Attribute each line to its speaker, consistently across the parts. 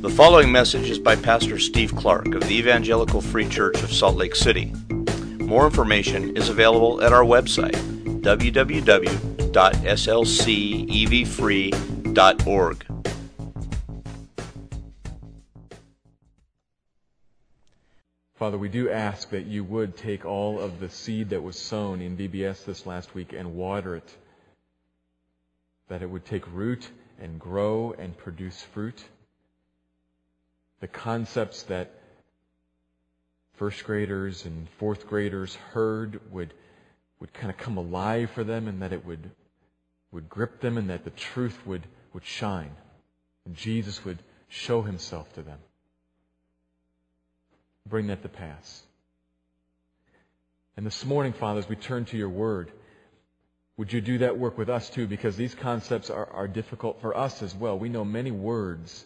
Speaker 1: The following message is by Pastor Steve Clark of the Evangelical Free Church of Salt Lake City. More information is available at our website, www.slcevfree.org.
Speaker 2: Father, we do ask that you would take all of the seed that was sown in VBS this last week and water it, that it would take root and grow and produce fruit. The concepts that first graders and fourth graders heard would, would kind of come alive for them and that it would, would grip them and that the truth would, would shine. And Jesus would show himself to them bring that to pass. And this morning, fathers we turn to your word, would you do that work with us too? Because these concepts are, are difficult for us as well. We know many words,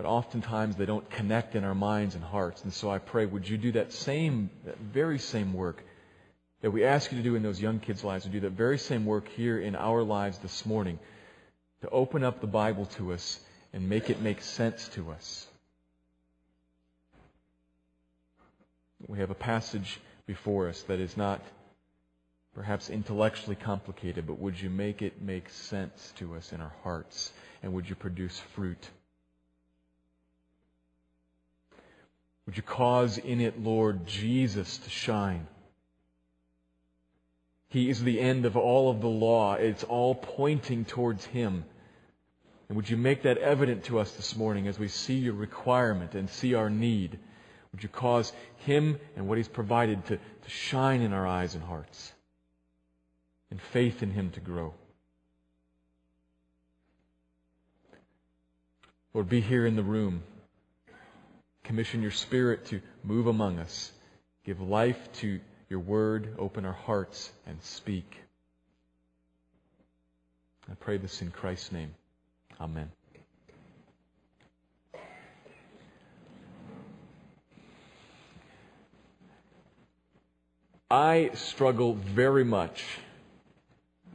Speaker 2: but oftentimes they don't connect in our minds and hearts. And so I pray, would you do that same, that very same work that we ask you to do in those young kids' lives, and do that very same work here in our lives this morning to open up the Bible to us and make it make sense to us. We have a passage before us that is not perhaps intellectually complicated, but would you make it make sense to us in our hearts? And would you produce fruit? Would you cause in it, Lord, Jesus to shine? He is the end of all of the law. It's all pointing towards Him. And would you make that evident to us this morning as we see your requirement and see our need? Would you cause Him and what He's provided to, to shine in our eyes and hearts? And faith in Him to grow. Lord, be here in the room. Commission your Spirit to move among us. Give life to your word. Open our hearts and speak. I pray this in Christ's name. Amen. I struggle very much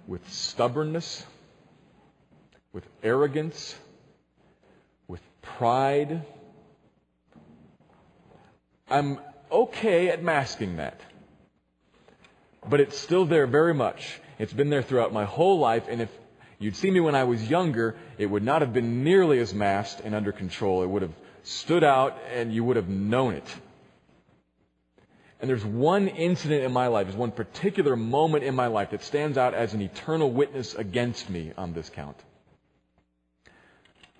Speaker 2: with stubbornness, with arrogance, with pride. I'm okay at masking that. But it's still there very much. It's been there throughout my whole life, and if you'd seen me when I was younger, it would not have been nearly as masked and under control. It would have stood out, and you would have known it. And there's one incident in my life, there's one particular moment in my life that stands out as an eternal witness against me on this count.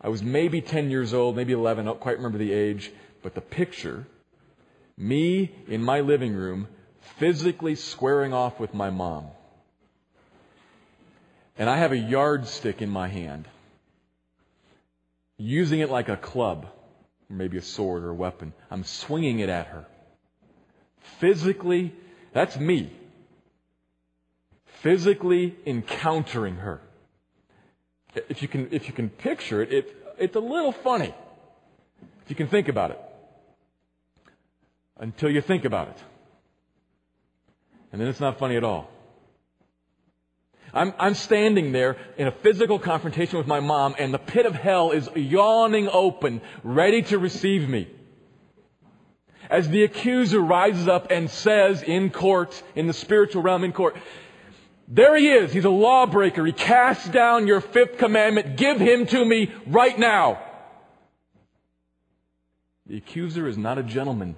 Speaker 2: I was maybe 10 years old, maybe 11, I don't quite remember the age, but the picture, me in my living room, physically squaring off with my mom. And I have a yardstick in my hand, using it like a club, maybe a sword or a weapon. I'm swinging it at her physically, that's me, physically encountering her. If you can, if you can picture it, it, it's a little funny. If you can think about it. Until you think about it. And then it's not funny at all. I'm, I'm standing there in a physical confrontation with my mom, and the pit of hell is yawning open, ready to receive me as the accuser rises up and says in court, in the spiritual realm in court, there he is. He's a lawbreaker. He casts down your fifth commandment. Give him to me right now. The accuser is not a gentleman.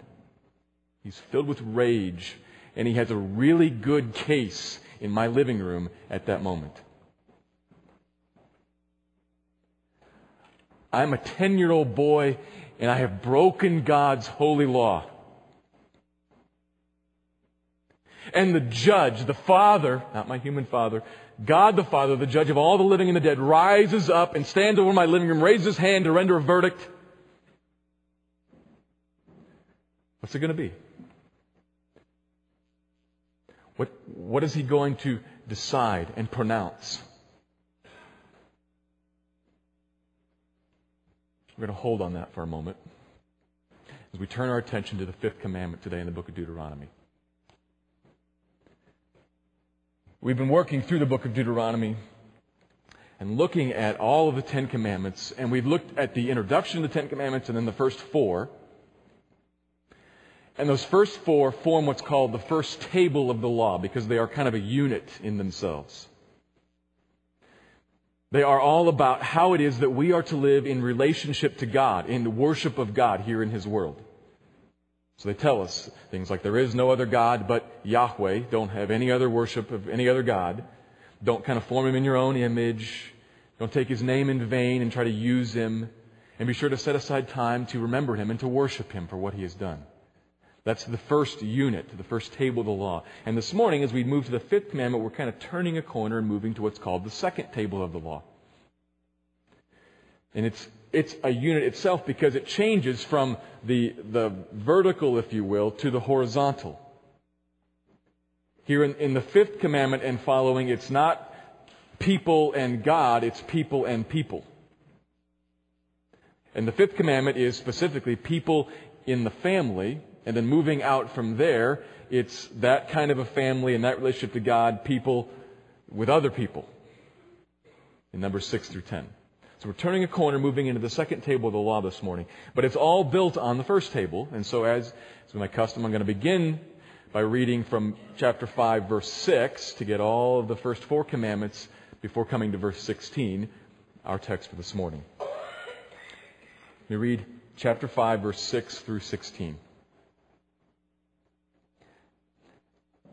Speaker 2: He's filled with rage, and he has a really good case in my living room at that moment. I'm a 10 year old boy and I have broken God's holy law. And the judge, the Father, not my human Father, God the Father, the judge of all the living and the dead, rises up and stands over my living room, raises his hand to render a verdict. What's it going to be? What, what is he going to decide and pronounce? We're going to hold on that for a moment as we turn our attention to the fifth commandment today in the book of Deuteronomy. We've been working through the book of Deuteronomy, and looking at all of the Ten Commandments, and we've looked at the introduction to the Ten Commandments and then the first four. And those first four form what's called the first table of the law because they are kind of a unit in themselves. They are all about how it is that we are to live in relationship to God, in the worship of God here in His world. So they tell us things like there is no other God but Yahweh. Don't have any other worship of any other God. Don't kind of form Him in your own image. Don't take His name in vain and try to use Him. And be sure to set aside time to remember Him and to worship Him for what He has done. That's the first unit, the first table of the law. And this morning, as we move to the fifth commandment, we're kind of turning a corner and moving to what's called the second table of the law. And it's, it's a unit itself because it changes from the, the vertical, if you will, to the horizontal. Here in, in the fifth commandment and following, it's not people and God, it's people and people. And the fifth commandment is specifically people in the family, and then moving out from there, it's that kind of a family and that relationship to God, people with other people. In numbers 6 through 10. So we're turning a corner, moving into the second table of the law this morning. But it's all built on the first table. And so as is my custom, I'm going to begin by reading from chapter 5, verse 6, to get all of the first four commandments before coming to verse 16, our text for this morning. Let me read chapter 5, verse 6 through 16.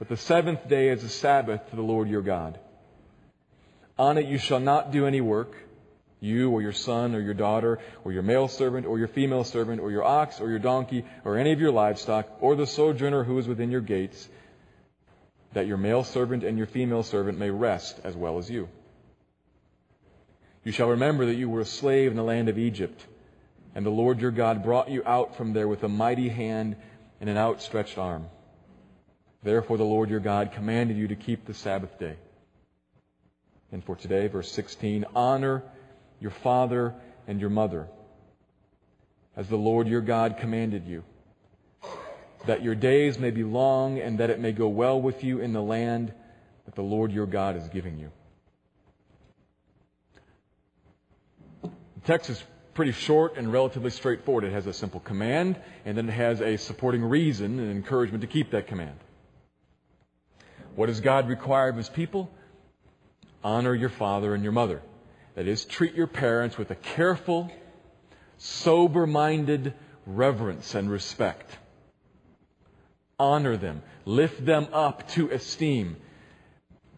Speaker 2: but the seventh day is a Sabbath to the Lord your God. On it you shall not do any work, you or your son or your daughter or your male servant or your female servant or your ox or your donkey or any of your livestock or the sojourner who is within your gates, that your male servant and your female servant may rest as well as you. You shall remember that you were a slave in the land of Egypt, and the Lord your God brought you out from there with a mighty hand and an outstretched arm. Therefore, the Lord your God commanded you to keep the Sabbath day. And for today, verse 16, honor your father and your mother, as the Lord your God commanded you, that your days may be long and that it may go well with you in the land that the Lord your God is giving you. The text is pretty short and relatively straightforward. It has a simple command, and then it has a supporting reason and encouragement to keep that command. What does God require of His people? Honor your father and your mother. That is, treat your parents with a careful, sober minded reverence and respect. Honor them. Lift them up to esteem.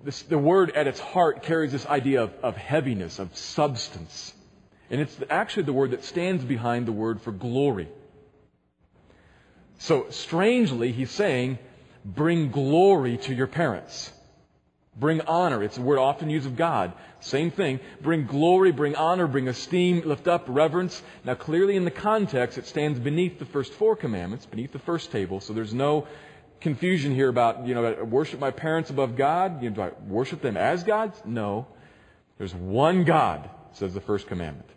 Speaker 2: This, the word at its heart carries this idea of, of heaviness, of substance. And it's actually the word that stands behind the word for glory. So, strangely, he's saying, bring glory to your parents. Bring honor. It's a word often used of God. Same thing. Bring glory, bring honor, bring esteem, lift up, reverence. Now, clearly in the context, it stands beneath the first four commandments, beneath the first table, so there's no confusion here about, you know, worship my parents above God. You know, do I worship them as gods? No. There's one God, says the first commandment.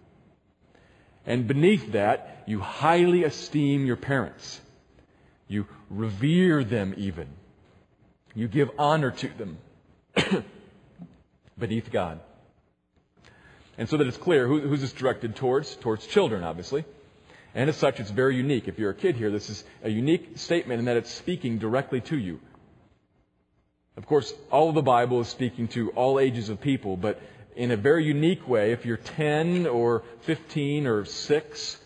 Speaker 2: And beneath that, you highly esteem your parents. You revere them even. You give honor to them beneath God. And so that it's clear who, who's this directed towards? Towards children, obviously. And as such, it's very unique. If you're a kid here, this is a unique statement in that it's speaking directly to you. Of course, all of the Bible is speaking to all ages of people, but in a very unique way. If you're 10 or 15 or 6,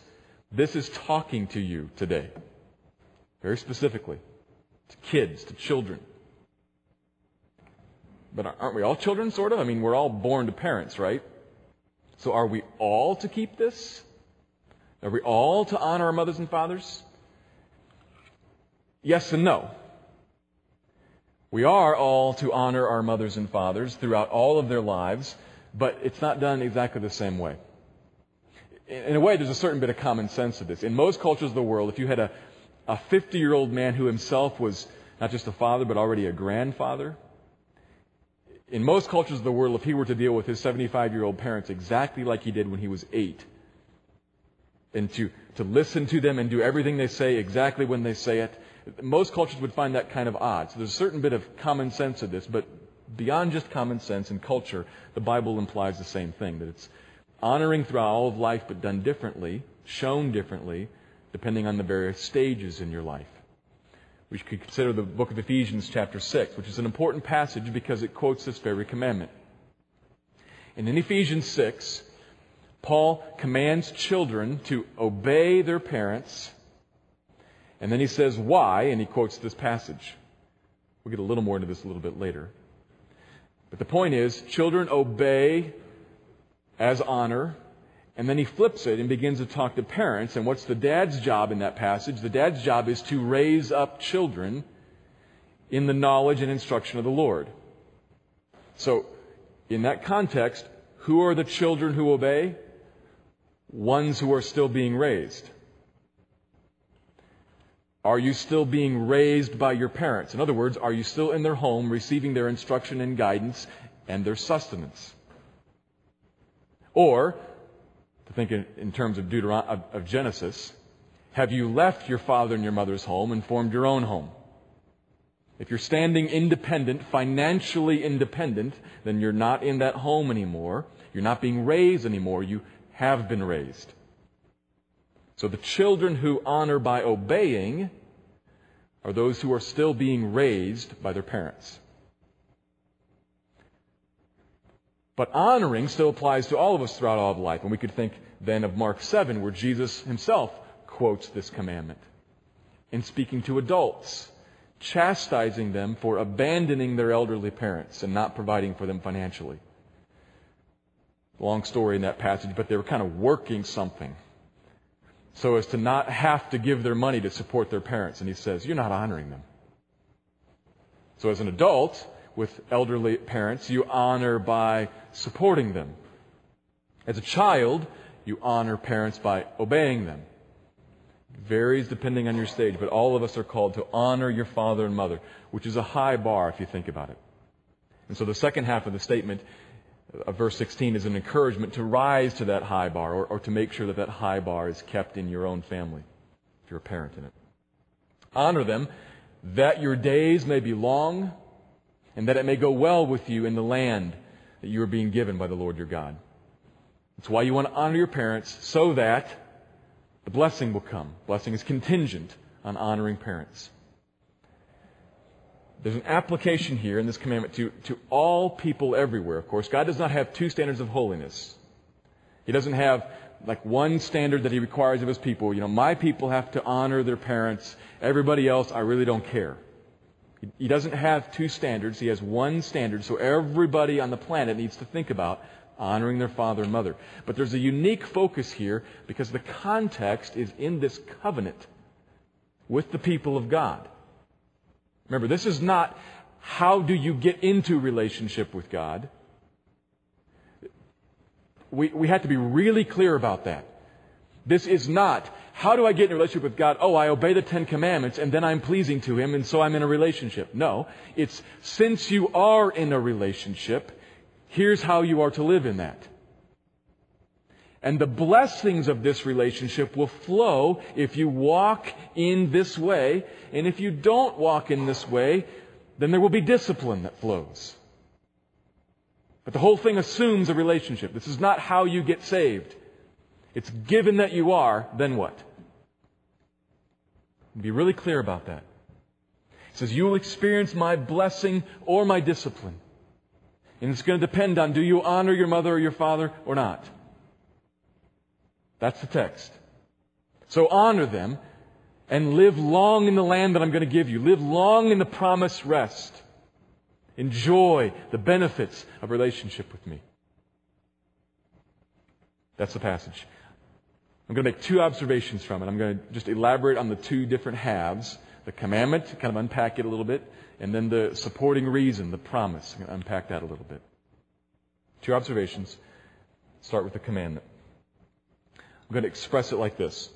Speaker 2: this is talking to you today. Very specifically. To kids, to children. But aren't we all children, sort of? I mean, we're all born to parents, right? So are we all to keep this? Are we all to honor our mothers and fathers? Yes and no. We are all to honor our mothers and fathers throughout all of their lives, but it's not done exactly the same way. In a way, there's a certain bit of common sense to this. In most cultures of the world, if you had a, a 50 year old man who himself was not just a father, but already a grandfather, in most cultures of the world, if he were to deal with his 75 year old parents exactly like he did when he was eight, and to, to listen to them and do everything they say exactly when they say it, most cultures would find that kind of odd. So there's a certain bit of common sense to this, but beyond just common sense and culture, the Bible implies the same thing that it's honoring throughout all of life, but done differently, shown differently, depending on the various stages in your life. We could consider the book of Ephesians, chapter 6, which is an important passage because it quotes this very commandment. And in Ephesians 6, Paul commands children to obey their parents and then he says why, and he quotes this passage. We'll get a little more into this a little bit later. But the point is, children obey as honor, and then he flips it and begins to talk to parents. And what's the dad's job in that passage? The dad's job is to raise up children in the knowledge and instruction of the Lord. So, in that context, who are the children who obey? Ones who are still being raised. Are you still being raised by your parents? In other words, are you still in their home receiving their instruction and guidance and their sustenance? Or, to think in, in terms of, Deuteron- of, of Genesis, have you left your father and your mother's home and formed your own home? If you're standing independent, financially independent, then you're not in that home anymore. You're not being raised anymore. You have been raised. So the children who honor by obeying are those who are still being raised by their parents. But honoring still applies to all of us throughout all of life. And we could think then of Mark 7, where Jesus himself quotes this commandment in speaking to adults, chastising them for abandoning their elderly parents and not providing for them financially. Long story in that passage, but they were kind of working something so as to not have to give their money to support their parents. And he says, You're not honoring them. So, as an adult with elderly parents, you honor by supporting them. As a child, you honor parents by obeying them. It varies depending on your stage, but all of us are called to honor your father and mother, which is a high bar if you think about it. And so the second half of the statement of verse 16 is an encouragement to rise to that high bar or, or to make sure that that high bar is kept in your own family, if you're a parent in it. Honor them that your days may be long and that it may go well with you in the land that you are being given by the Lord your God. That's why you want to honor your parents so that the blessing will come. Blessing is contingent on honoring parents. There's an application here in this commandment to, to all people everywhere. Of course, God does not have two standards of holiness. He doesn't have like one standard that he requires of his people. You know, my people have to honor their parents. Everybody else, I really don't care. He doesn't have two standards. He has one standard. So everybody on the planet needs to think about honoring their father and mother. But there's a unique focus here because the context is in this covenant with the people of God. Remember, this is not how do you get into relationship with God. We, we have to be really clear about that. This is not how do I get in a relationship with God? Oh, I obey the Ten Commandments and then I'm pleasing to Him and so I'm in a relationship. No, it's since you are in a relationship, here's how you are to live in that. And the blessings of this relationship will flow if you walk in this way. And if you don't walk in this way, then there will be discipline that flows. But the whole thing assumes a relationship. This is not how you get saved. It's given that you are, then what? Be really clear about that. He says, You will experience my blessing or my discipline. And it's going to depend on do you honor your mother or your father or not? That's the text. So honor them and live long in the land that I'm going to give you. Live long in the promised rest. Enjoy the benefits of relationship with me. That's the passage. I'm going to make two observations from it. I'm going to just elaborate on the two different halves the commandment, kind of unpack it a little bit, and then the supporting reason, the promise. I'm going to unpack that a little bit. Two observations. Start with the commandment. I'm going to express it like this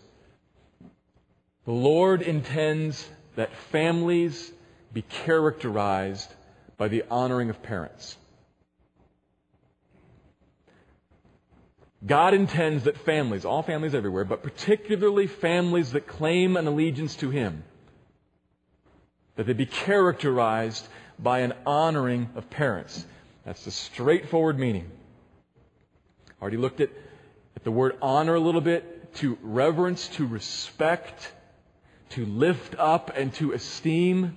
Speaker 2: The Lord intends that families be characterized by the honoring of parents. God intends that families, all families everywhere, but particularly families that claim an allegiance to Him, that they be characterized by an honoring of parents. That's the straightforward meaning. Already looked at, at the word honor a little bit, to reverence, to respect, to lift up, and to esteem.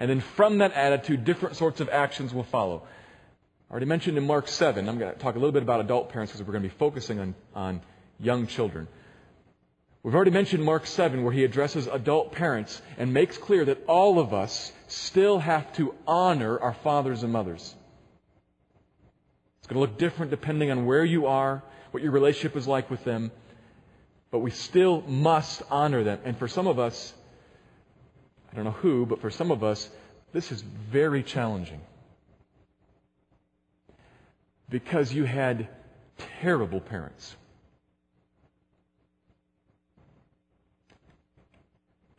Speaker 2: And then from that attitude, different sorts of actions will follow. I already mentioned in Mark 7, I'm going to talk a little bit about adult parents because we're going to be focusing on, on young children. We've already mentioned Mark 7 where he addresses adult parents and makes clear that all of us still have to honor our fathers and mothers. It's going to look different depending on where you are, what your relationship is like with them, but we still must honor them. And for some of us, I don't know who, but for some of us, this is very challenging. Because you had terrible parents.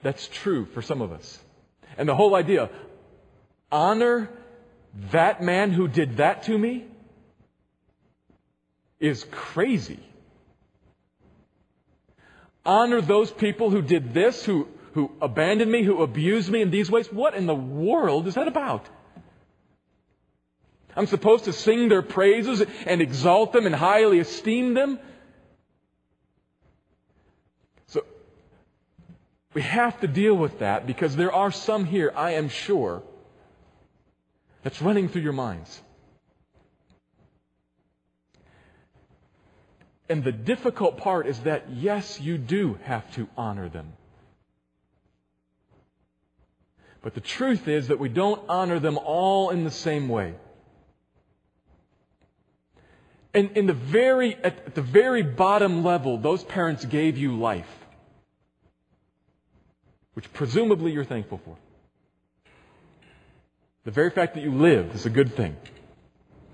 Speaker 2: That's true for some of us. And the whole idea, honor that man who did that to me, is crazy. Honor those people who did this, who, who abandoned me, who abused me in these ways. What in the world is that about? I'm supposed to sing their praises and exalt them and highly esteem them. So, we have to deal with that because there are some here, I am sure, that's running through your minds. And the difficult part is that, yes, you do have to honor them. But the truth is that we don't honor them all in the same way. And in the very, at the very bottom level, those parents gave you life, which presumably you're thankful for. The very fact that you live is a good thing.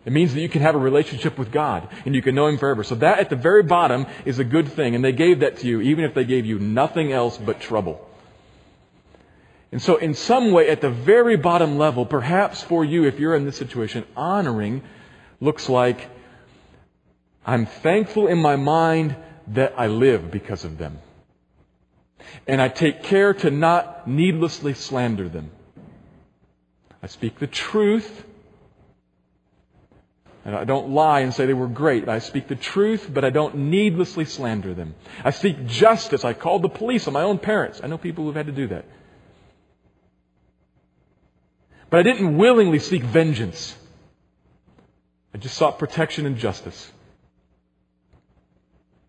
Speaker 2: It means that you can have a relationship with God and you can know Him forever. So that at the very bottom is a good thing. And they gave that to you even if they gave you nothing else but trouble. And so in some way, at the very bottom level, perhaps for you, if you're in this situation, honoring looks like I'm thankful in my mind that I live because of them. And I take care to not needlessly slander them. I speak the truth and I don't lie and say they were great. I speak the truth, but I don't needlessly slander them. I seek justice. I called the police on my own parents. I know people who've had to do that. But I didn't willingly seek vengeance. I just sought protection and justice.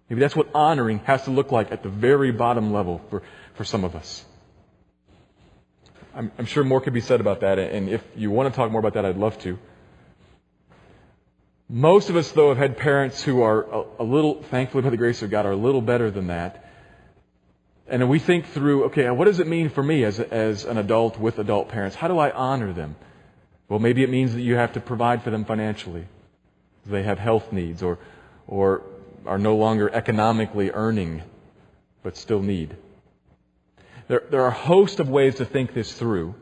Speaker 2: Maybe that's what honoring has to look like at the very bottom level for, for some of us. I'm, I'm sure more could be said about that, and if you want to talk more about that, I'd love to. Most of us, though, have had parents who are a, a little, thankfully by the grace of God, are a little better than that. And we think through, okay, what does it mean for me as, as an adult with adult parents? How do I honor them? Well, maybe it means that you have to provide for them financially. They have health needs or, or are no longer economically earning, but still need. There, there are a host of ways to think this through.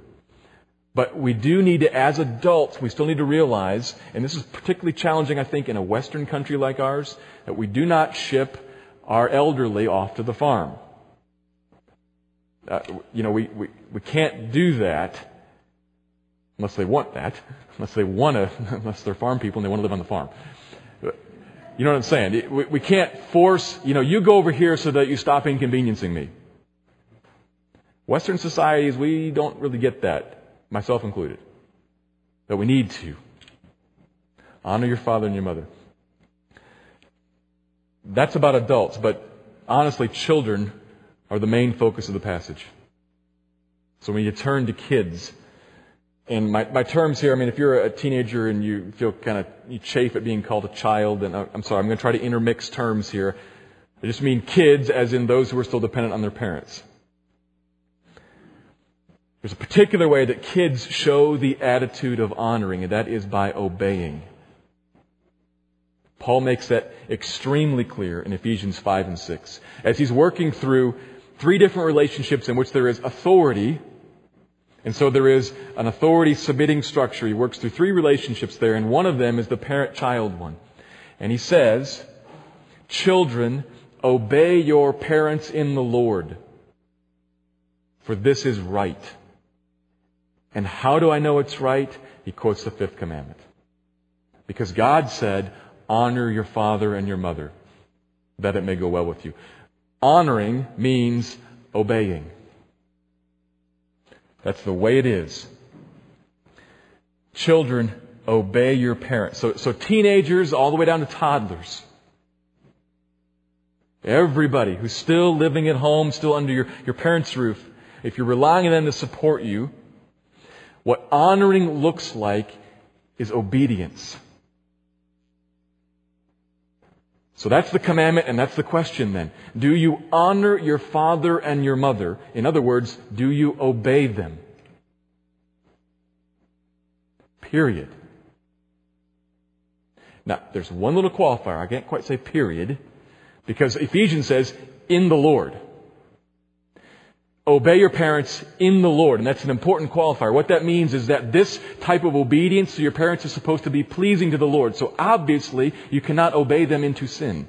Speaker 2: But we do need to, as adults, we still need to realize, and this is particularly challenging, I think, in a Western country like ours, that we do not ship our elderly off to the farm. Uh, you know, we, we, we can't do that unless they want that, unless they want to, unless they're farm people and they want to live on the farm. You know what I'm saying? We, we can't force, you know, you go over here so that you stop inconveniencing me. Western societies, we don't really get that myself included. But we need to. Honor your father and your mother. That's about adults, but honestly, children are the main focus of the passage. So when you turn to kids, and my, my terms here, I mean, if you're a teenager and you feel kind of, you chafe at being called a child, and uh, I'm sorry, I'm going to try to intermix terms here. I just mean kids as in those who are still dependent on their parents. There's a particular way that kids show the attitude of honoring, and that is by obeying. Paul makes that extremely clear in Ephesians 5 and 6. As he's working through three different relationships in which there is authority, and so there is an authority submitting structure. He works through three relationships there, and one of them is the parent child one. And he says, Children, obey your parents in the Lord, for this is right. And how do I know it's right? He quotes the fifth commandment. Because God said, honor your father and your mother, that it may go well with you. Honoring means obeying. That's the way it is. Children, obey your parents. So, so teenagers all the way down to toddlers. Everybody who's still living at home, still under your, your parents' roof, if you're relying on them to support you, what honoring looks like is obedience. So that's the commandment and that's the question then. Do you honor your father and your mother? In other words, do you obey them? Period. Now, there's one little qualifier. I can't quite say period because Ephesians says in the Lord. Obey your parents in the Lord. And that's an important qualifier. What that means is that this type of obedience to your parents is supposed to be pleasing to the Lord. So obviously, you cannot obey them into sin.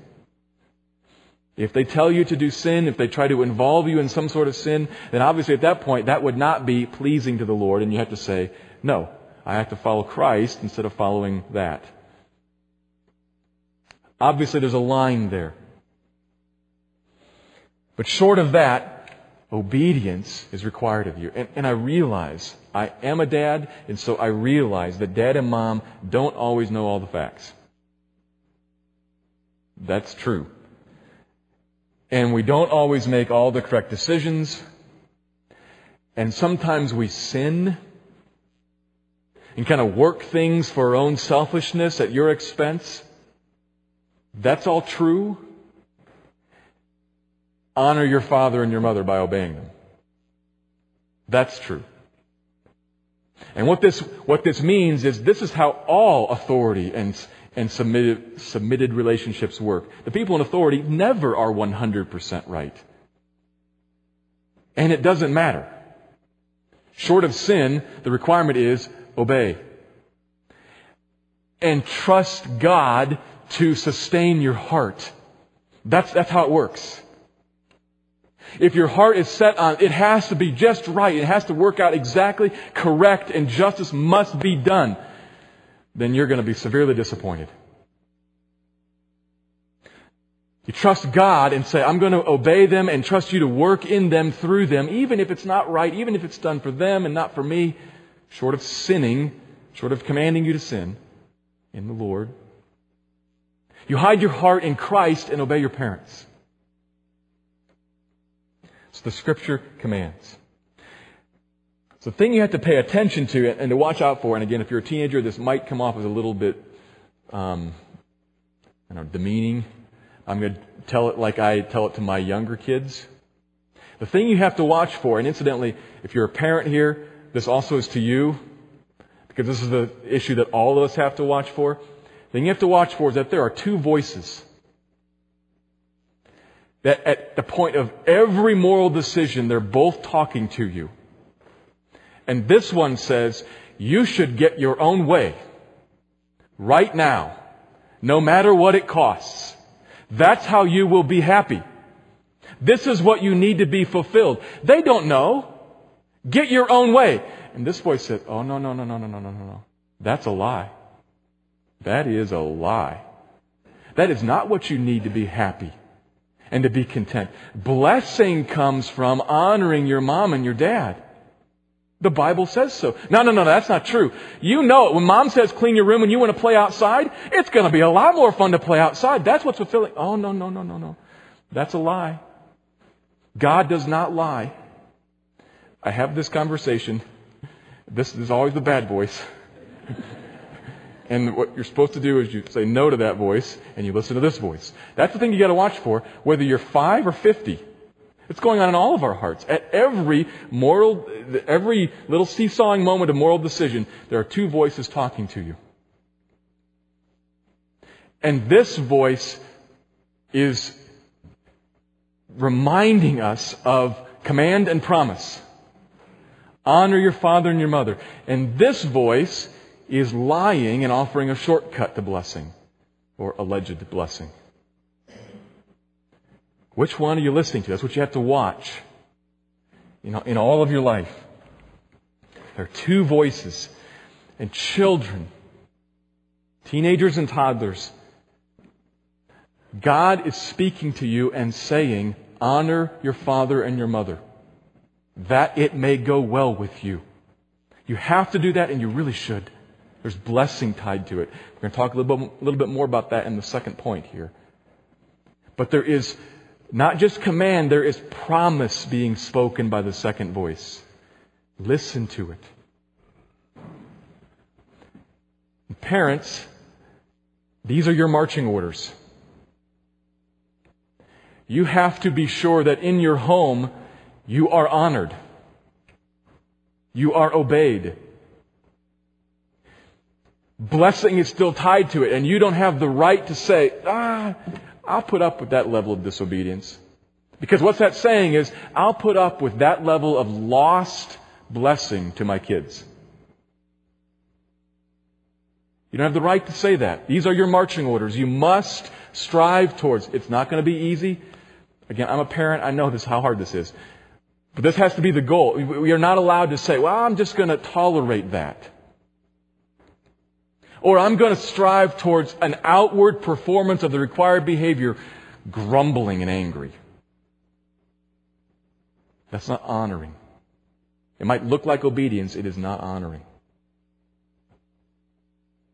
Speaker 2: If they tell you to do sin, if they try to involve you in some sort of sin, then obviously at that point, that would not be pleasing to the Lord. And you have to say, no, I have to follow Christ instead of following that. Obviously, there's a line there. But short of that, obedience is required of you. And, and, I realize I am a dad, and so I realize that dad and mom don't always know all the facts. That's true. And we don't always make all the correct decisions. And sometimes we sin and kind of work things for our own selfishness at your expense. That's all true honor your father and your mother by obeying them. That's true. And what this, what this means is this is how all authority and, and submitted, submitted relationships work. The people in authority never are 100% right. And it doesn't matter. Short of sin, the requirement is obey. And trust God to sustain your heart. That's, that's how it works. If your heart is set on, it has to be just right, it has to work out exactly correct, and justice must be done, then you're going to be severely disappointed. You trust God and say, I'm going to obey them and trust you to work in them through them, even if it's not right, even if it's done for them and not for me, short of sinning, short of commanding you to sin in the Lord. You hide your heart in Christ and obey your parents the Scripture commands. So the thing you have to pay attention to and to watch out for, and again, if you're a teenager, this might come off as a little bit, um, I don't know, demeaning. I'm going to tell it like I tell it to my younger kids. The thing you have to watch for, and incidentally, if you're a parent here, this also is to you, because this is the issue that all of us have to watch for. The thing you have to watch for is that there are two voices that at the point of every moral decision, they're both talking to you. And this one says, you should get your own way right now, no matter what it costs. That's how you will be happy. This is what you need to be fulfilled. They don't know. Get your own way. And this voice said, Oh, no, no, no, no, no, no, no, no. That's a lie. That is a lie. That is not what you need to be happy and to be content. Blessing comes from honoring your mom and your dad. The Bible says so. No, no, no, that's not true. You know it. When mom says clean your room and you want to play outside, it's going to be a lot more fun to play outside. That's what's fulfilling. Oh, no, no, no, no, no. That's a lie. God does not lie. I have this conversation. This is always the bad voice. and what you're supposed to do is you say no to that voice and you listen to this voice. That's the thing you got to watch for, whether you're five or fifty. It's going on in all of our hearts. At every moral, every little seesawing moment of moral decision, there are two voices talking to you. And this voice is reminding us of command and promise. Honor your father and your mother. And this voice is lying and offering a shortcut to blessing or alleged blessing. Which one are you listening to? That's what you have to watch you know, in all of your life. There are two voices. And children, teenagers and toddlers, God is speaking to you and saying, honor your father and your mother, that it may go well with you. You have to do that and you really should. There's blessing tied to it. We're going to talk a little bit, little bit more about that in the second point here. But there is not just command, there is promise being spoken by the second voice. Listen to it. Parents, these are your marching orders. You have to be sure that in your home you are honored. You are obeyed. Blessing is still tied to it, and you don't have the right to say, ah, I'll put up with that level of disobedience. Because what's that saying is, I'll put up with that level of lost blessing to my kids. You don't have the right to say that. These are your marching orders. You must strive towards. It's not going to be easy. Again, I'm a parent. I know this, how hard this is. But this has to be the goal. We are not allowed to say, well, I'm just going to tolerate that or I'm going to strive towards an outward performance of the required behavior, grumbling and angry. That's not honoring. It might look like obedience, it is not honoring.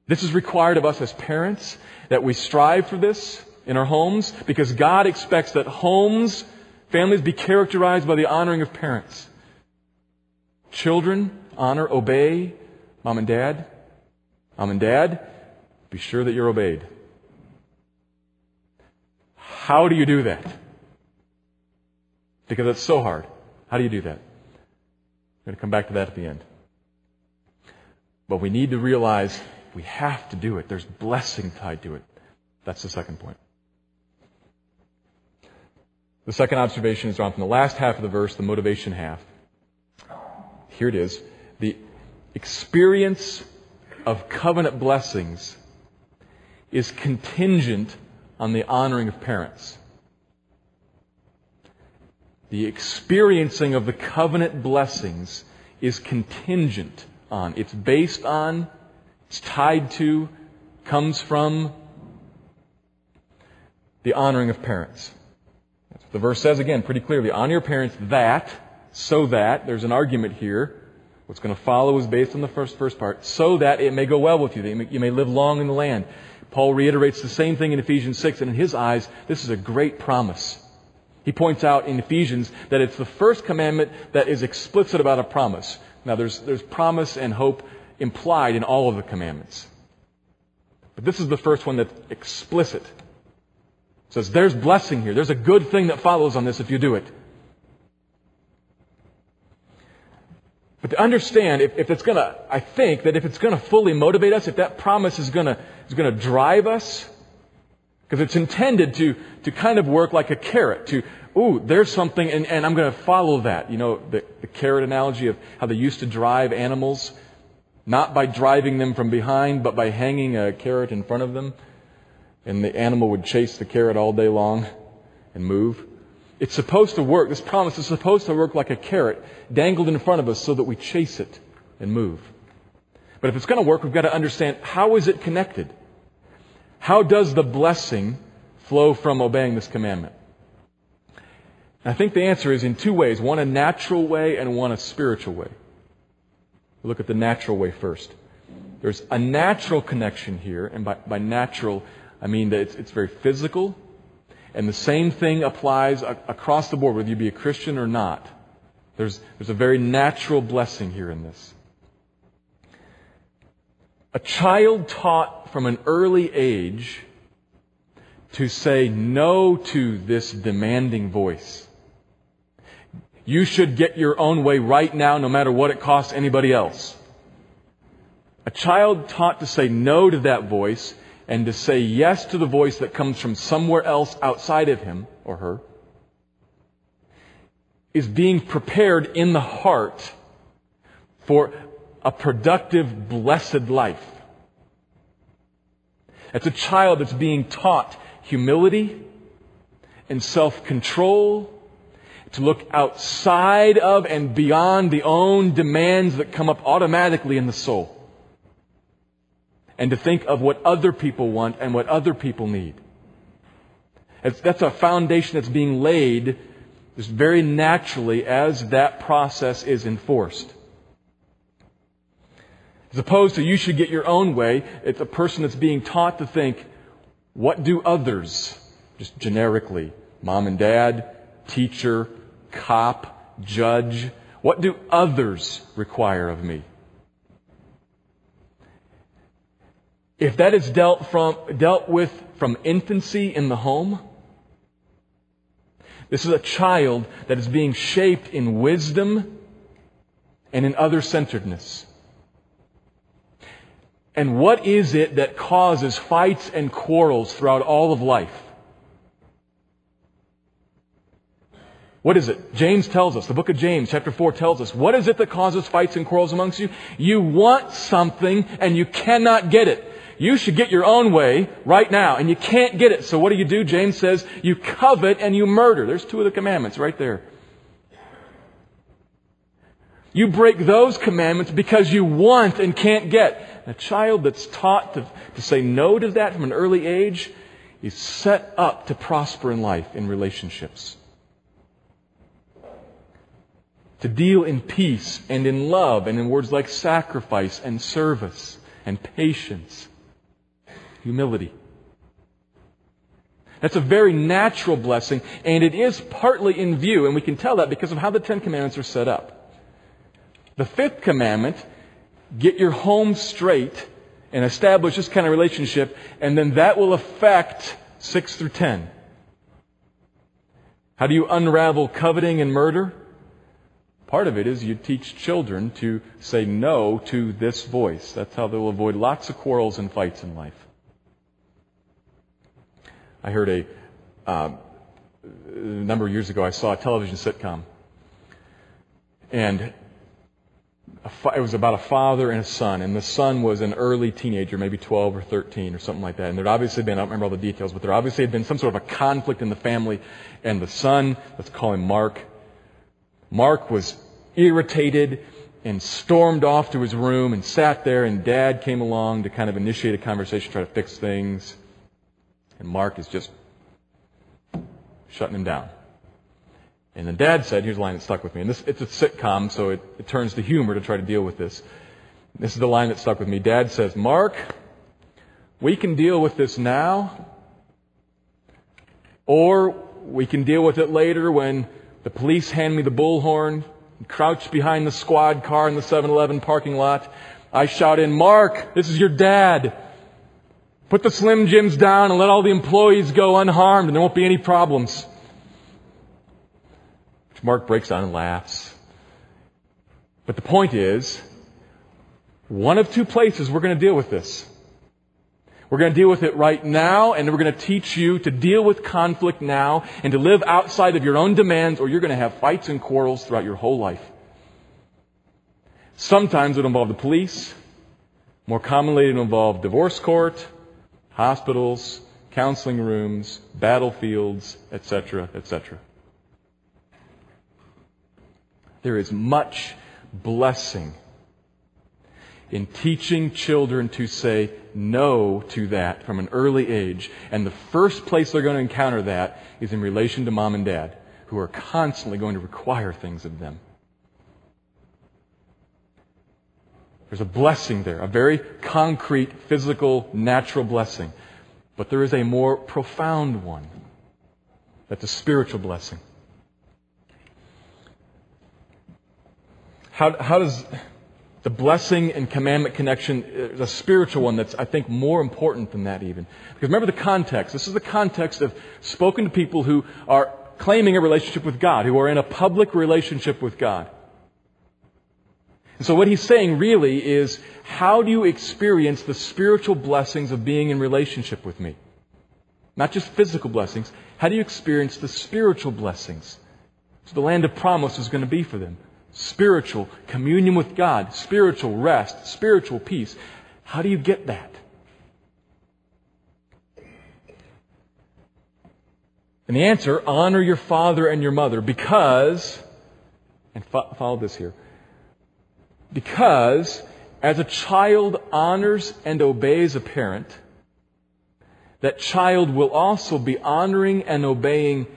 Speaker 2: This is required of us as parents that we strive for this in our homes because God expects that homes, families be characterized by the honoring of parents. Children honor, obey mom and dad. Mom and dad, be sure that you're obeyed. How do you do that? Because it's so hard. How do you do that? I'm going to come back to that at the end. But we need to realize we have to do it. There's blessing tied to it. That's the second point. The second observation is drawn from the last half of the verse, the motivation half. Here it is. The experience of covenant blessings is contingent on the honoring of parents. The experiencing of the covenant blessings is contingent on, it's based on, it's tied to, comes from the honoring of parents. The verse says again pretty clearly, honor your parents that, so that, there's an argument here, What's going to follow is based on the first, first part, so that it may go well with you, that you may, you may live long in the land. Paul reiterates the same thing in Ephesians 6, and in his eyes, this is a great promise. He points out in Ephesians that it's the first commandment that is explicit about a promise. Now, there's, there's promise and hope implied in all of the commandments. But this is the first one that's explicit. It says, there's blessing here. There's a good thing that follows on this if you do it. But to understand, if, if it's going to, I think that if it's going to fully motivate us, if that promise is going to, is going to drive us, because it's intended to, to kind of work like a carrot, to, ooh, there's something, and, and I'm going to follow that. You know, the, the carrot analogy of how they used to drive animals, not by driving them from behind, but by hanging a carrot in front of them. And the animal would chase the carrot all day long and move. It's supposed to work, this promise is supposed to work like a carrot dangled in front of us so that we chase it and move. But if it's going to work, we've got to understand how is it connected? How does the blessing flow from obeying this commandment? I think the answer is in two ways one a natural way and one a spiritual way. Look at the natural way first. There's a natural connection here, and by, by natural, I mean that it's, it's very physical, and the same thing applies across the board, whether you be a Christian or not. There's, there's a very natural blessing here in this. A child taught from an early age to say no to this demanding voice. You should get your own way right now, no matter what it costs anybody else. A child taught to say no to that voice and to say yes to the voice that comes from somewhere else outside of him or her is being prepared in the heart for a productive, blessed life. It's a child that's being taught humility and self-control to look outside of and beyond the own demands that come up automatically in the soul. And to think of what other people want and what other people need. That's a foundation that's being laid just very naturally as that process is enforced. As opposed to you should get your own way, it's a person that's being taught to think, what do others, just generically, mom and dad, teacher, cop, judge, what do others require of me? If that is dealt from, dealt with from infancy in the home, this is a child that is being shaped in wisdom and in other centeredness. And what is it that causes fights and quarrels throughout all of life? What is it? James tells us, the book of James, chapter 4 tells us, what is it that causes fights and quarrels amongst you? You want something and you cannot get it. You should get your own way right now, and you can't get it. So what do you do? James says, you covet and you murder. There's two of the commandments right there. You break those commandments because you want and can't get. A child that's taught to, to say no to that from an early age is set up to prosper in life, in relationships. To deal in peace and in love and in words like sacrifice and service and patience humility. That's a very natural blessing, and it is partly in view, and we can tell that because of how the Ten Commandments are set up. The fifth commandment, get your home straight and establish this kind of relationship, and then that will affect six through ten. How do you unravel coveting and murder? Part of it is you teach children to say no to this voice. That's how they'll avoid lots of quarrels and fights in life. I heard a, uh, a number of years ago, I saw a television sitcom. And it was about a father and a son, and the son was an early teenager, maybe 12 or 13 or something like that. And there'd obviously been, I don't remember all the details, but there obviously had been some sort of a conflict in the family. And the son, let's call him Mark, Mark was irritated and stormed off to his room and sat there, and dad came along to kind of initiate a conversation, try to fix things. And Mark is just shutting him down. And the dad said, here's a line that stuck with me. And this, it's a sitcom, so it, it turns to humor to try to deal with this. This is the line that stuck with me. Dad says, Mark, we can deal with this now, or we can deal with it later when the police hand me the bullhorn, crouch behind the squad car in the 7-Eleven parking lot. I shout in, Mark, this is your dad. Put the Slim Jims down and let all the employees go unharmed and there won't be any problems. Which Mark breaks down and laughs. But the point is, one of two places we're going to deal with this. We're going to deal with it right now, and we're going to teach you to deal with conflict now and to live outside of your own demands, or you're going to have fights and quarrels throughout your whole life. Sometimes it'll involve the police. More commonly, it'll involve divorce court, hospitals, counseling rooms, battlefields, etc., etc. There is much blessing in teaching children to say no to that from an early age. And the first place they're going to encounter that is in relation to mom and dad, who are constantly going to require things of them. There's a blessing there, a very concrete, physical, natural blessing. But there is a more profound one. That's a spiritual blessing. How, how does the blessing and commandment connection uh, is a spiritual one that's, I think, more important than that even. Because remember the context. This is the context of spoken to people who are claiming a relationship with God, who are in a public relationship with God. And so what he's saying really is, how do you experience the spiritual blessings of being in relationship with me? Not just physical blessings. How do you experience the spiritual blessings? So the land of promise is going to be for them spiritual communion with God, spiritual rest, spiritual peace. How do you get that? And the answer honor your father and your mother because, and fo- follow this here, because as a child honors and obeys a parent, that child will also be honoring and obeying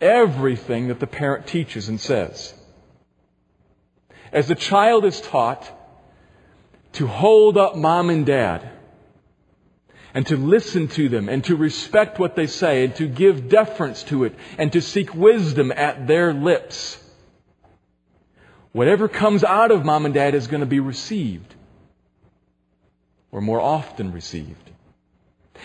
Speaker 2: everything that the parent teaches and says. As the child is taught to hold up mom and dad and to listen to them and to respect what they say and to give deference to it and to seek wisdom at their lips. Whatever comes out of mom and dad is going to be received or more often received.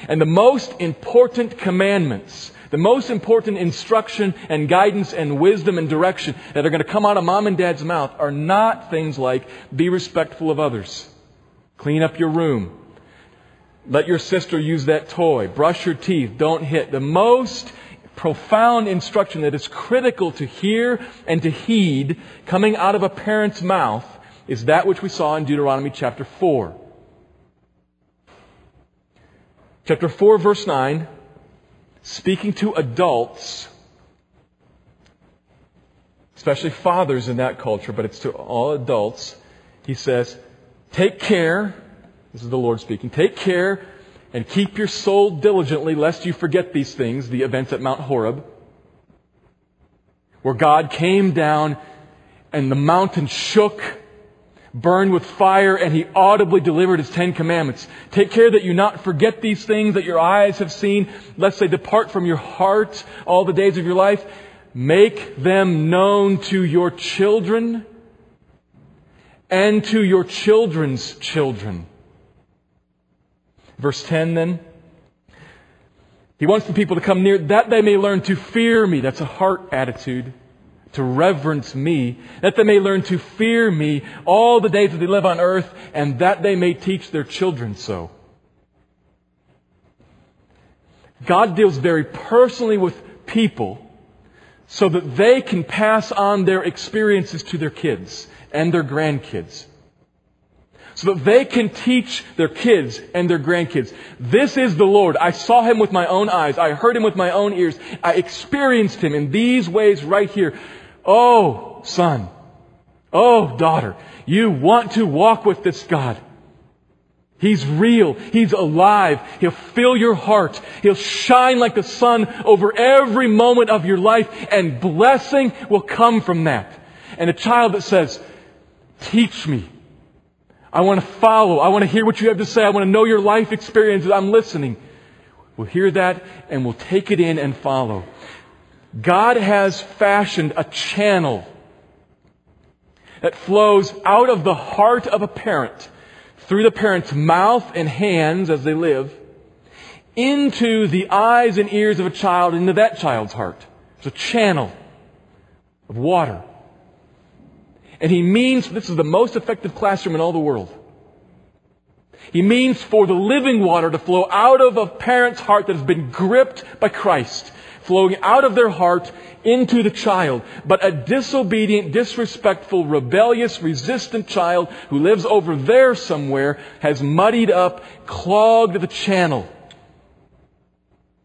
Speaker 2: And the most important commandments the most important instruction and guidance and wisdom and direction that are going to come out of mom and dad's mouth are not things like be respectful of others, clean up your room, let your sister use that toy, brush your teeth, don't hit. The most profound instruction that is critical to hear and to heed coming out of a parent's mouth is that which we saw in Deuteronomy chapter 4. Chapter 4, verse 9 speaking to adults, especially fathers in that culture, but it's to all adults, he says, Take care, this is the Lord speaking, take care and keep your soul diligently, lest you forget these things, the events at Mount Horeb, where God came down and the mountain shook burned with fire, and he audibly delivered his Ten Commandments. Take care that you not forget these things that your eyes have seen, lest they depart from your heart all the days of your life. Make them known to your children and to your children's children. Verse 10 then. He wants the people to come near that they may learn to fear me. That's a heart attitude to reverence me, that they may learn to fear me all the days that they live on earth, and that they may teach their children so. God deals very personally with people so that they can pass on their experiences to their kids and their grandkids. So that they can teach their kids and their grandkids. This is the Lord. I saw him with my own eyes. I heard him with my own ears. I experienced him in these ways right here. Oh, son. Oh, daughter. You want to walk with this God. He's real. He's alive. He'll fill your heart. He'll shine like the sun over every moment of your life and blessing will come from that. And a child that says, teach me. I want to follow. I want to hear what you have to say. I want to know your life experiences. I'm listening. We'll hear that and we'll take it in and follow. God has fashioned a channel that flows out of the heart of a parent through the parent's mouth and hands as they live into the eyes and ears of a child, into that child's heart. It's a channel of water. And he means, this is the most effective classroom in all the world. He means for the living water to flow out of a parent's heart that has been gripped by Christ flowing out of their heart into the child. But a disobedient, disrespectful, rebellious, resistant child who lives over there somewhere has muddied up, clogged the channel.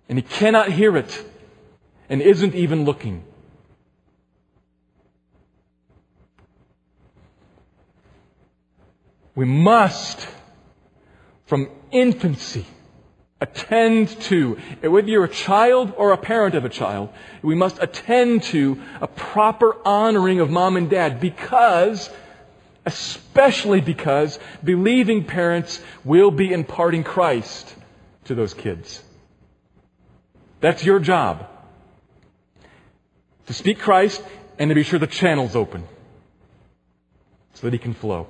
Speaker 2: And he cannot hear it and isn't even looking. We must, from infancy, attend to, whether you're a child or a parent of a child, we must attend to a proper honoring of mom and dad because Especially because believing parents will be imparting Christ to those kids. That's your job. To speak Christ and to be sure the channel's open so that he can flow.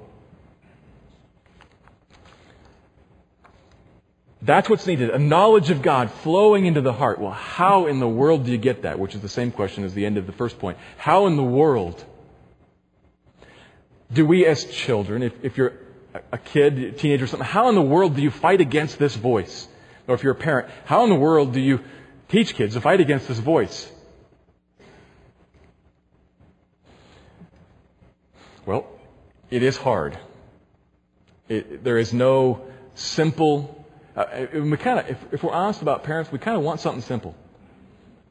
Speaker 2: That's what's needed. A knowledge of God flowing into the heart. Well, how in the world do you get that? Which is the same question as the end of the first point. How in the world do we as children, if, if you're a kid, a teenager, or something, how in the world do you fight against this voice? Or if you're a parent, how in the world do you teach kids to fight against this voice? Well, it is hard. It, there is no simple uh, we kind of, if, if, we're honest about parents, we kind of want something simple.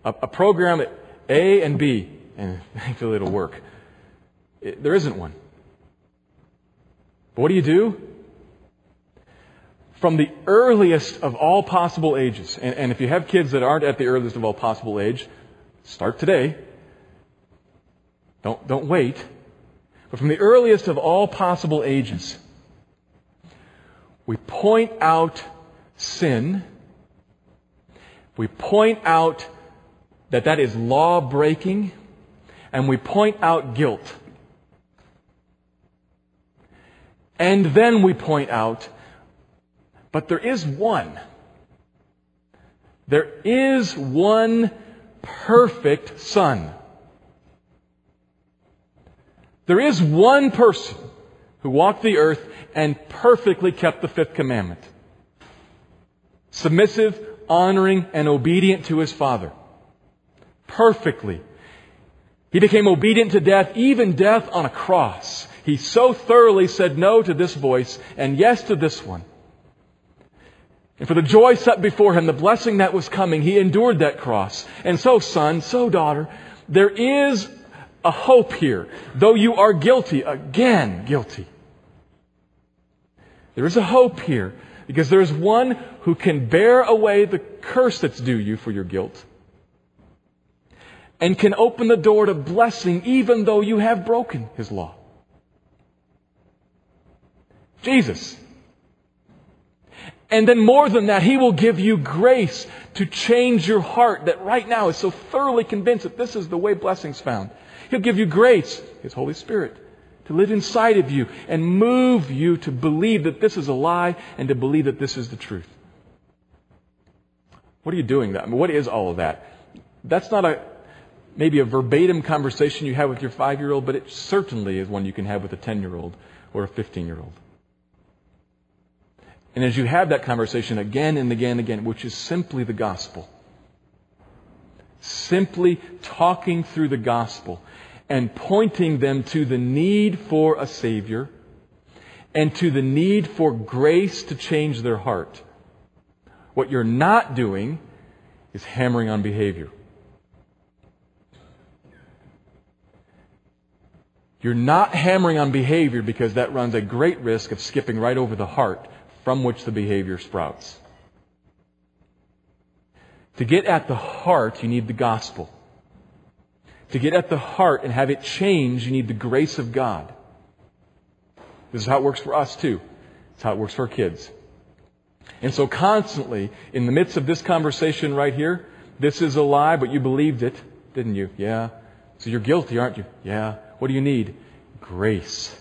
Speaker 2: A, a program at A and B, and thankfully it'll work. It, there isn't one. But what do you do? From the earliest of all possible ages, and, and if you have kids that aren't at the earliest of all possible age, start today. Don't, don't wait. But from the earliest of all possible ages, we point out sin, we point out that that is law breaking, and we point out guilt. And then we point out, but there is one. There is one perfect Son. There is one person who walked the earth and perfectly kept the fifth commandment submissive, honoring, and obedient to his Father. Perfectly. He became obedient to death, even death on a cross. He so thoroughly said no to this voice and yes to this one. And for the joy set before him, the blessing that was coming, he endured that cross. And so, son, so daughter, there is a hope here. Though you are guilty, again guilty. There is a hope here because there is one who can bear away the curse that's due you for your guilt and can open the door to blessing even though you have broken his law. Jesus. And then more than that, he will give you grace to change your heart that right now is so thoroughly convinced that this is the way blessing's found. He'll give you grace, his Holy Spirit, to live inside of you and move you to believe that this is a lie and to believe that this is the truth. What are you doing that? I mean, what is all of that? That's not a maybe a verbatim conversation you have with your five year old, but it certainly is one you can have with a 10 year old or a 15 year old. And as you have that conversation again and again and again, which is simply the gospel, simply talking through the gospel and pointing them to the need for a Savior and to the need for grace to change their heart. What you're not doing is hammering on behavior. You're not hammering on behavior because that runs a great risk of skipping right over the heart from which the behavior sprouts. To get at the heart, you need the gospel. To get at the heart and have it change, you need the grace of God. This is how it works for us too. It's how it works for our kids. And so constantly, in the midst of this conversation right here, this is a lie, but you believed it, didn't you? Yeah. So you're guilty, aren't you? Yeah. What do you need? Grace.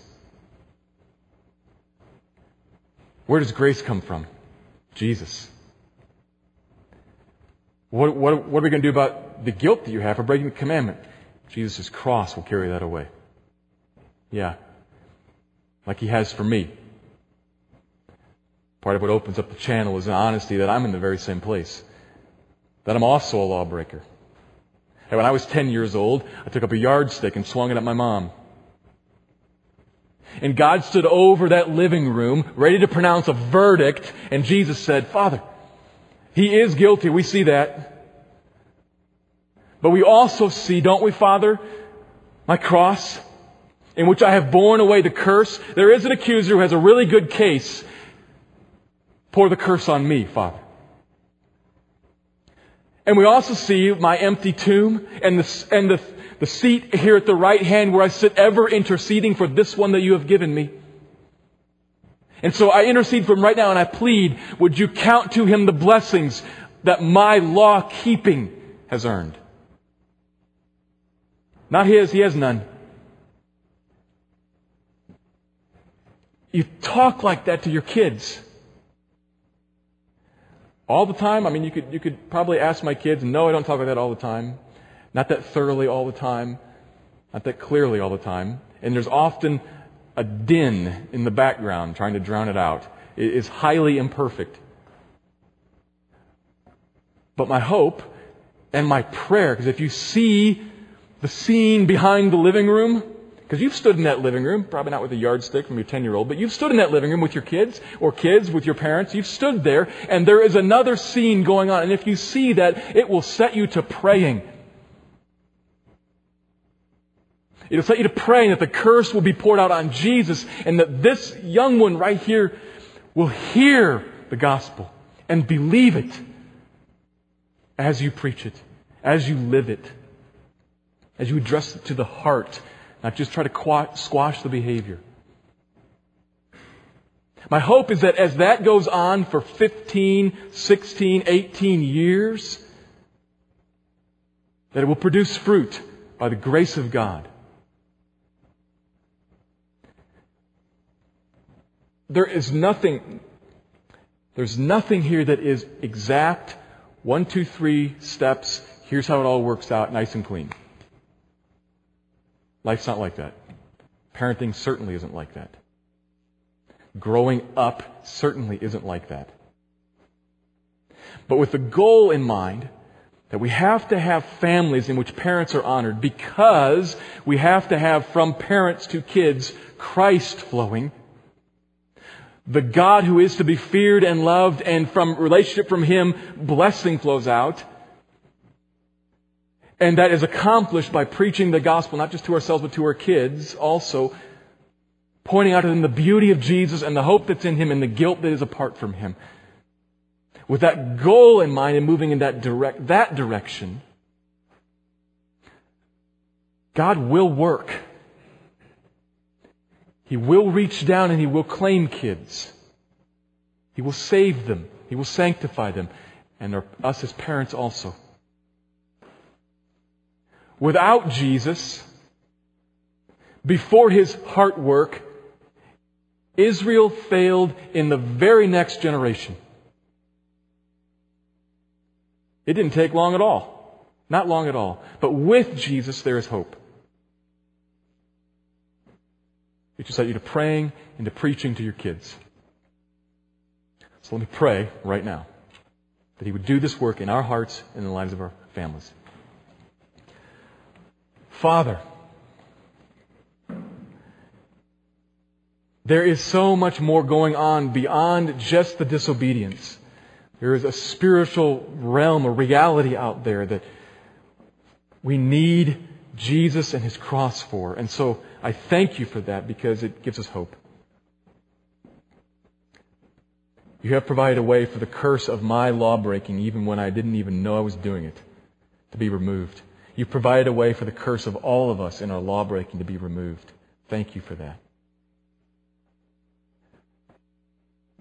Speaker 2: Where does grace come from? Jesus. What, what, what are we going to do about the guilt that you have for breaking the commandment? Jesus' cross will carry that away. Yeah. Like he has for me. Part of what opens up the channel is an honesty that I'm in the very same place. That I'm also a lawbreaker. And when I was 10 years old, I took up a yardstick and swung it at my mom. And God stood over that living room, ready to pronounce a verdict, and Jesus said, Father, he is guilty. We see that. But we also see, don't we, Father, my cross, in which I have borne away the curse. There is an accuser who has a really good case. Pour the curse on me, Father. And we also see my empty tomb and the, and the, the seat here at the right hand where I sit ever interceding for this one that you have given me. And so I intercede for him right now and I plead, would you count to him the blessings that my law keeping has earned? Not his, he has none. You talk like that to your kids. All the time? I mean, you could, you could probably ask my kids, no, I don't talk like that all the time. Not that thoroughly all the time. Not that clearly all the time. And there's often a din in the background trying to drown it out. It is highly imperfect. But my hope and my prayer, because if you see the scene behind the living room, because you've stood in that living room, probably not with a yardstick from your 10 year old, but you've stood in that living room with your kids or kids with your parents. You've stood there and there is another scene going on. And if you see that, it will set you to praying. It'll set you to praying that the curse will be poured out on Jesus and that this young one right here will hear the gospel and believe it as you preach it, as you live it, as you address it to the heart, not just try to squash the behavior. My hope is that as that goes on for 15, 16, 18 years, that it will produce fruit by the grace of God. There is nothing, there's nothing here that is exact. One, two, three steps. Here's how it all works out, nice and clean. Life's not like that. Parenting certainly isn't like that. Growing up certainly isn't like that. But with the goal in mind that we have to have families in which parents are honored because we have to have from parents to kids Christ flowing the God who is to be feared and loved, and from relationship from Him, blessing flows out. And that is accomplished by preaching the gospel, not just to ourselves, but to our kids also, pointing out to them the beauty of Jesus and the hope that's in Him and the guilt that is apart from Him. With that goal in mind and moving in that direct, that direction, God will work he will reach down and He will claim kids. He will save them. He will sanctify them. And us as parents also. Without Jesus, before His heart work, Israel failed in the very next generation. It didn't take long at all. Not long at all. But with Jesus, there is hope. It just set you to praying and to preaching to your kids. So let me pray right now that He would do this work in our hearts and in the lives of our families. Father, there is so much more going on beyond just the disobedience. There is a spiritual realm, a reality out there that we need Jesus and His cross for. And so I thank you for that because it gives us hope. You have provided a way for the curse of my law breaking, even when I didn't even know I was doing it, to be removed. You provided a way for the curse of all of us in our law breaking to be removed. Thank you for that.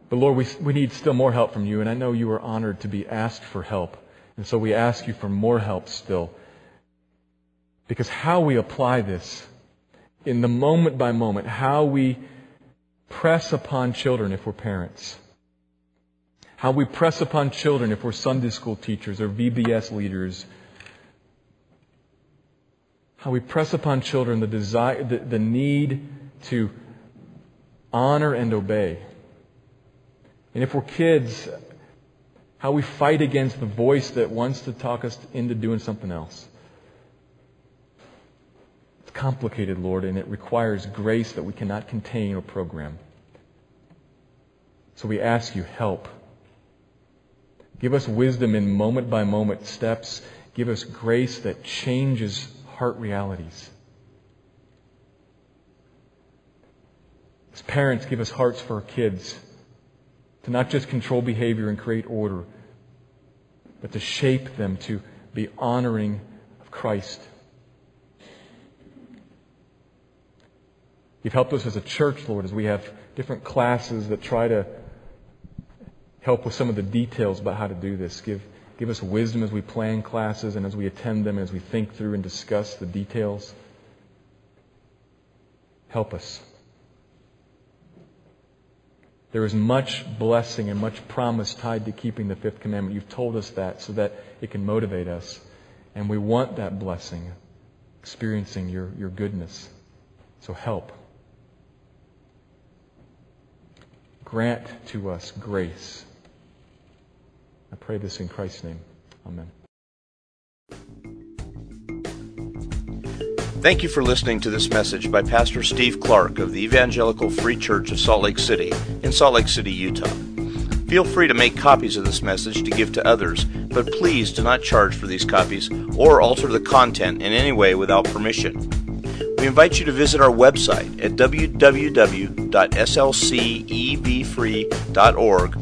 Speaker 2: But Lord, we, we need still more help from you, and I know you are honored to be asked for help. And so we ask you for more help still. Because how we apply this in the moment by moment, how we press upon children if we're parents, how we press upon children if we're Sunday school teachers or VBS leaders, how we press upon children the desire, the, the need to honor and obey. And if we're kids, how we fight against the voice that wants to talk us into doing something else It's complicated, Lord, and it requires grace that we cannot contain or program. So we ask you, help. Give us wisdom in moment by moment steps. Give us grace that changes heart realities. As parents, give us hearts for our kids to not just control behavior and create order, but to shape them to be honoring of Christ. You've helped us as a church, Lord, as we have different classes that try to help with some of the details about how to do this. Give give us wisdom as we plan classes and as we attend them, and as we think through and discuss the details. Help us. There is much blessing and much promise tied to keeping the fifth commandment. You've told us that so that it can motivate us. And we want that blessing, experiencing your, your goodness. So help. Grant to us grace. I pray this in Christ's name. Amen.
Speaker 1: Thank you for listening to this message by Pastor Steve Clark of the Evangelical Free Church of Salt Lake City in Salt Lake City, Utah. Feel free to make copies of this message to give to others, but please do not charge for these copies or alter the content in any way without permission. We invite you to visit our website at www.slcevfree.org